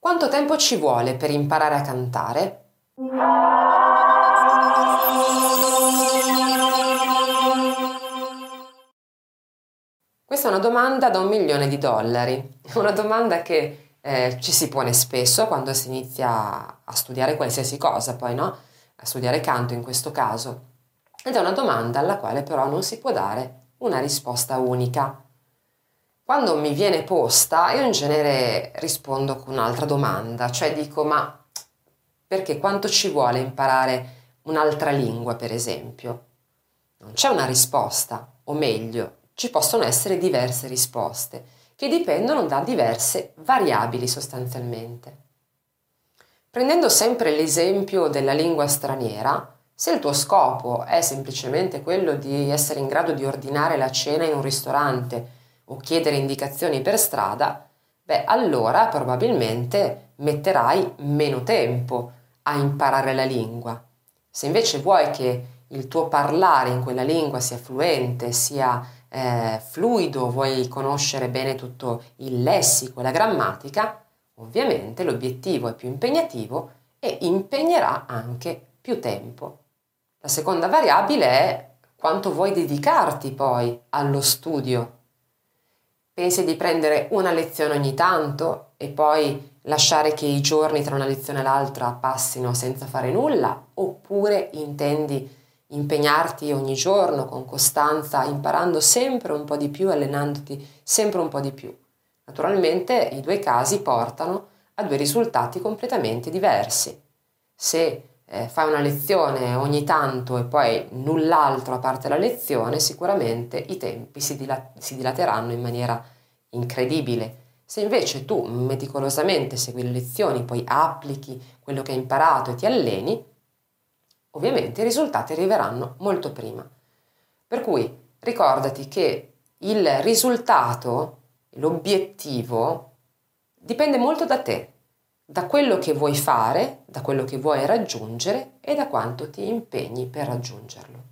Quanto tempo ci vuole per imparare a cantare? Questa è una domanda da un milione di dollari, una domanda che eh, ci si pone spesso quando si inizia a studiare qualsiasi cosa, poi no? A studiare canto in questo caso. Ed è una domanda alla quale però non si può dare una risposta unica. Quando mi viene posta, io in genere rispondo con un'altra domanda, cioè dico ma perché quanto ci vuole imparare un'altra lingua, per esempio? Non c'è una risposta, o meglio, ci possono essere diverse risposte che dipendono da diverse variabili sostanzialmente. Prendendo sempre l'esempio della lingua straniera, se il tuo scopo è semplicemente quello di essere in grado di ordinare la cena in un ristorante o chiedere indicazioni per strada, beh allora probabilmente metterai meno tempo a imparare la lingua. Se invece vuoi che il tuo parlare in quella lingua sia fluente, sia eh, fluido, vuoi conoscere bene tutto il lessico e la grammatica, ovviamente l'obiettivo è più impegnativo e impegnerà anche più tempo. La seconda variabile è quanto vuoi dedicarti poi allo studio Pensi di prendere una lezione ogni tanto e poi lasciare che i giorni tra una lezione e l'altra passino senza fare nulla? Oppure intendi impegnarti ogni giorno con costanza, imparando sempre un po' di più, allenandoti sempre un po' di più? Naturalmente i due casi portano a due risultati completamente diversi. Se eh, fai una lezione ogni tanto e poi null'altro a parte la lezione, sicuramente i tempi si, dilat- si dilateranno in maniera incredibile. Se invece tu meticolosamente segui le lezioni, poi applichi quello che hai imparato e ti alleni, ovviamente i risultati arriveranno molto prima. Per cui ricordati che il risultato, l'obiettivo, dipende molto da te, da quello che vuoi fare, da quello che vuoi raggiungere e da quanto ti impegni per raggiungerlo.